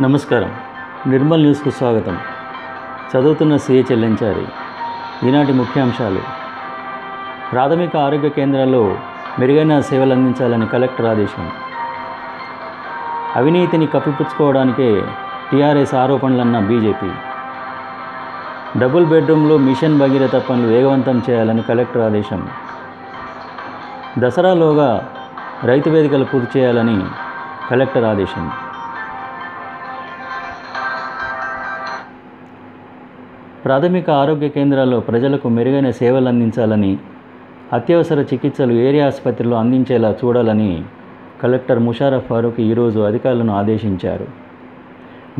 నమస్కారం. నిర్మల్ న్యూస్కు స్వాగతం. చదువుతున్న సీఏ చెల్లించారి ఈనాటి ముఖ్యాంశాలు. ప్రాథమిక ఆరోగ్య కేంద్రాల్లో మెరుగైన సేవలు అందించాలని కలెక్టర్ ఆదేశం. అవినీతిని కప్పిపుచ్చుకోవడానికే టీఆర్ఎస్ ఆరోపణలన్న బీజేపీ. డబుల్ బెడ్రూమ్లో మిషన్ భగీరథ పనులు వేగవంతం చేయాలని కలెక్టర్ ఆదేశం. దసరాలోగా రైతు వేదికలు పూర్తి చేయాలని కలెక్టర్ ఆదేశం. ప్రాథమిక ఆరోగ్య కేంద్రాల్లో ప్రజలకు మెరుగైన సేవలు అందించాలని అత్యవసర చికిత్సలు ఏరియా ఆసుపత్రిలో అందించేలా చూడాలని కలెక్టర్ ముషారఫ్ ఫారూక్ ఈరోజు అధికారులను ఆదేశించారు.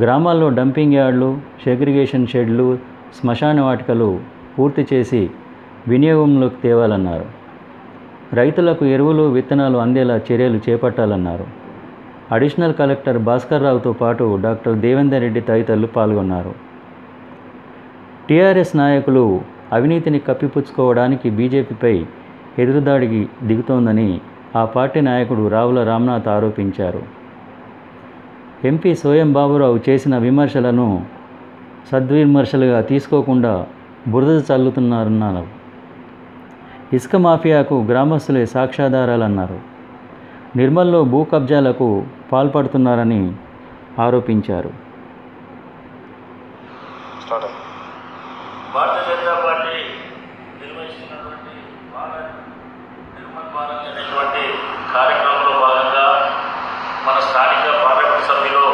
గ్రామాల్లో డంపింగ్ యార్డులు సెగ్రిగేషన్ షెడ్లు శ్మశాన వాటికలు పూర్తి చేసి వినియోగంలోకి తేవాలన్నారు. రైతులకు ఎరువులు విత్తనాలు అందేలా చర్యలు చేపట్టాలన్నారు. అడిషనల్ కలెక్టర్ భాస్కర్ రావుతో పాటు డాక్టర్ దేవేందర్ రెడ్డి తదితరులు పాల్గొన్నారు. టీఆర్ఎస్ నాయకులు అవినీతిని కప్పిపుచ్చుకోవడానికి బీజేపీపై ఎదురుదాడికి దిగుతోందని ఆ పార్టీ నాయకుడు రావుల రామ్నాథ్ ఆరోపించారు. ఎంపీ సోయం బాబురావు చేసిన విమర్శలను సద్విమర్శలుగా తీసుకోకుండా బురద చల్లుతున్నారన్నారు. ఇసుక మాఫియాకు గ్రామస్తులే సాక్ష్యాధారాలన్నారు. నిర్మల్లో భూ కబ్జాలకు పాల్పడుతున్నారని ఆరోపించారు. భారతీయ జనతా పార్టీ నిర్వహిస్తున్నటువంటి భారత్ నిర్మల్ భారత్ అనేటువంటి కార్యక్రమంలో భాగంగా మన స్థానిక పార్లమెంట్ సభ్యులు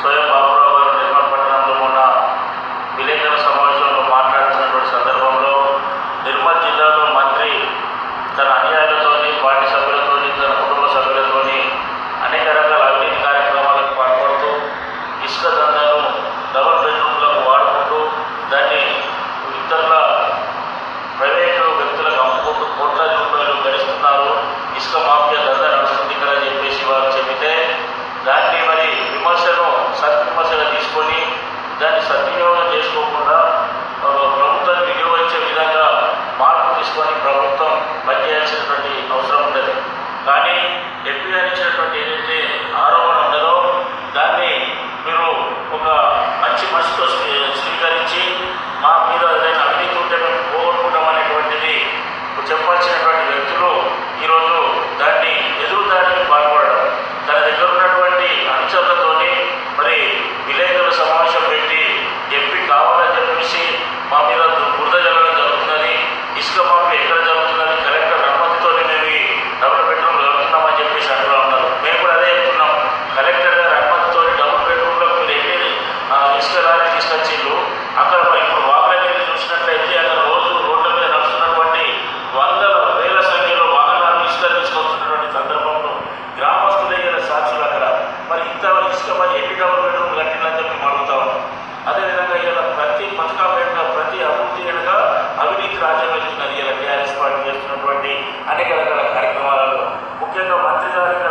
స్వయం బాబురావు Thank you.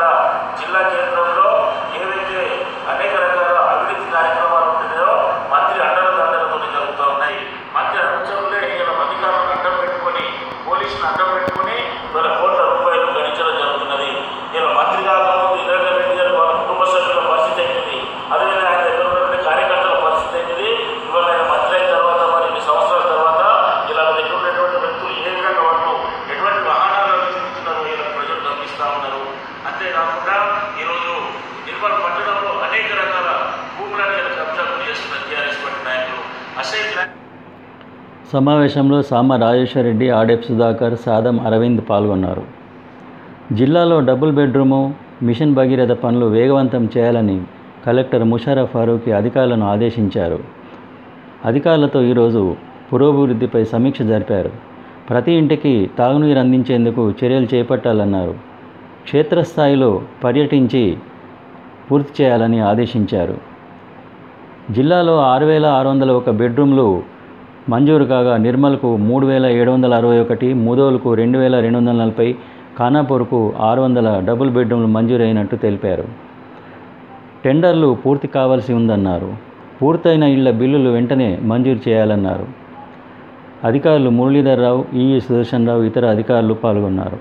సమావేశంలో సామ రాజేశ్వరరెడ్డి ఆడెప్ సుధాకర్ సాదం అరవింద్ పాల్గొన్నారు. జిల్లాలో డబుల్ బెడ్రూము మిషన్ భగీరథ పనులు వేగవంతం చేయాలని కలెక్టర్ ముషారఫ్ ఫారూఖీ అధికారులను ఆదేశించారు. అధికారులతో ఈరోజు పురోభివృద్ధిపై సమీక్ష జరిపారు. ప్రతి ఇంటికి తాగునీరు అందించేందుకు చర్యలు చేపట్టాలన్నారు. క్షేత్రస్థాయిలో పర్యటించి పూర్తి చేయాలని ఆదేశించారు. జిల్లాలో ఆరు వేల ఆరు వందల ఒక బెడ్రూమ్లు మంజూరు కాగా నిర్మల్కు మూడు వేల ఏడు వందల అరవై ఒకటి ముదోలుకు రెండు వేల రెండు వందల నలభై ఖానాపూర్కు ఆరు వందల డబుల్ బెడ్రూమ్లు మంజూరైనట్టు తెలిపారు. టెండర్లు పూర్తి కావాల్సి ఉందన్నారు. పూర్తయిన ఇళ్ళ బిల్లులు వెంటనే మంజూరు చేయాలన్నారు. అధికారులు మురళీధర్ రావు ఈఈ సుదర్శన్ రావు ఇతర అధికారులు పాల్గొన్నారు.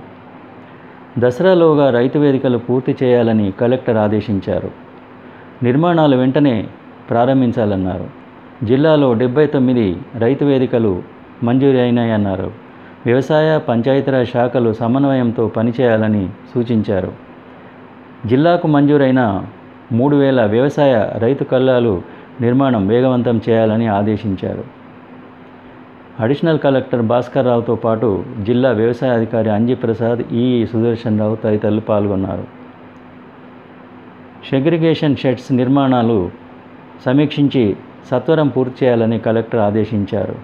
దసరాలోగా రైతు వేదికలు పూర్తి చేయాలని కలెక్టర్ ఆదేశించారు. నిర్మాణాలు వెంటనే ప్రారంభించాలన్నారు. జిల్లాలో డెబ్బై తొమ్మిది రైతు వేదికలు మంజూరు అయినాయన్నారు. వ్యవసాయ పంచాయతీరాజ్ శాఖలు సమన్వయంతో పనిచేయాలని సూచించారు. జిల్లాకు మంజూరైన మూడు వేల వ్యవసాయ రైతు కళ్ళాలు నిర్మాణం వేగవంతం చేయాలని ఆదేశించారు. అడిషనల్ కలెక్టర్ భాస్కర్ రావుతో పాటు జిల్లా వ్యవసాయ అధికారి అంజీ ప్రసాద్ ఈ సుదర్శన్ రావు తదితరులు పాల్గొన్నారు. సెగ్రిగేషన్ షెడ్స్ నిర్మాణాలు సమీక్షించి సత్వరం పూర్తి చేయాలని కలెక్టర్ ఆదేశించారు.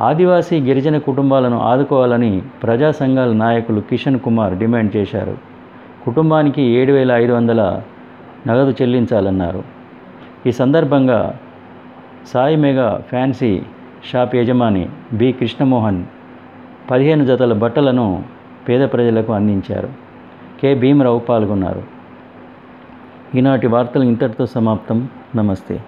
ఆదివాసీ గిరిజన కుటుంబాలను ఆదుకోవాలని ప్రజా సంఘాల నాయకులు కిషన్ కుమార్ డిమాండ్ చేశారు. కుటుంబానికి ఏడు వేల ఐదు వందల నగదు చెల్లించాలన్నారు. ఈ సందర్భంగా సాయి మెగా ఫ్యాన్సీ షాప్ యజమాని బి కృష్ణమోహన్ పదిహేను జతల బట్టలను పేద ప్రజలకు అందించారు. కె భీమరావు పాల్గొన్నారు. ఈనాటి వార్తలు ఇంతటితో సమాప్తం. నమస్తే.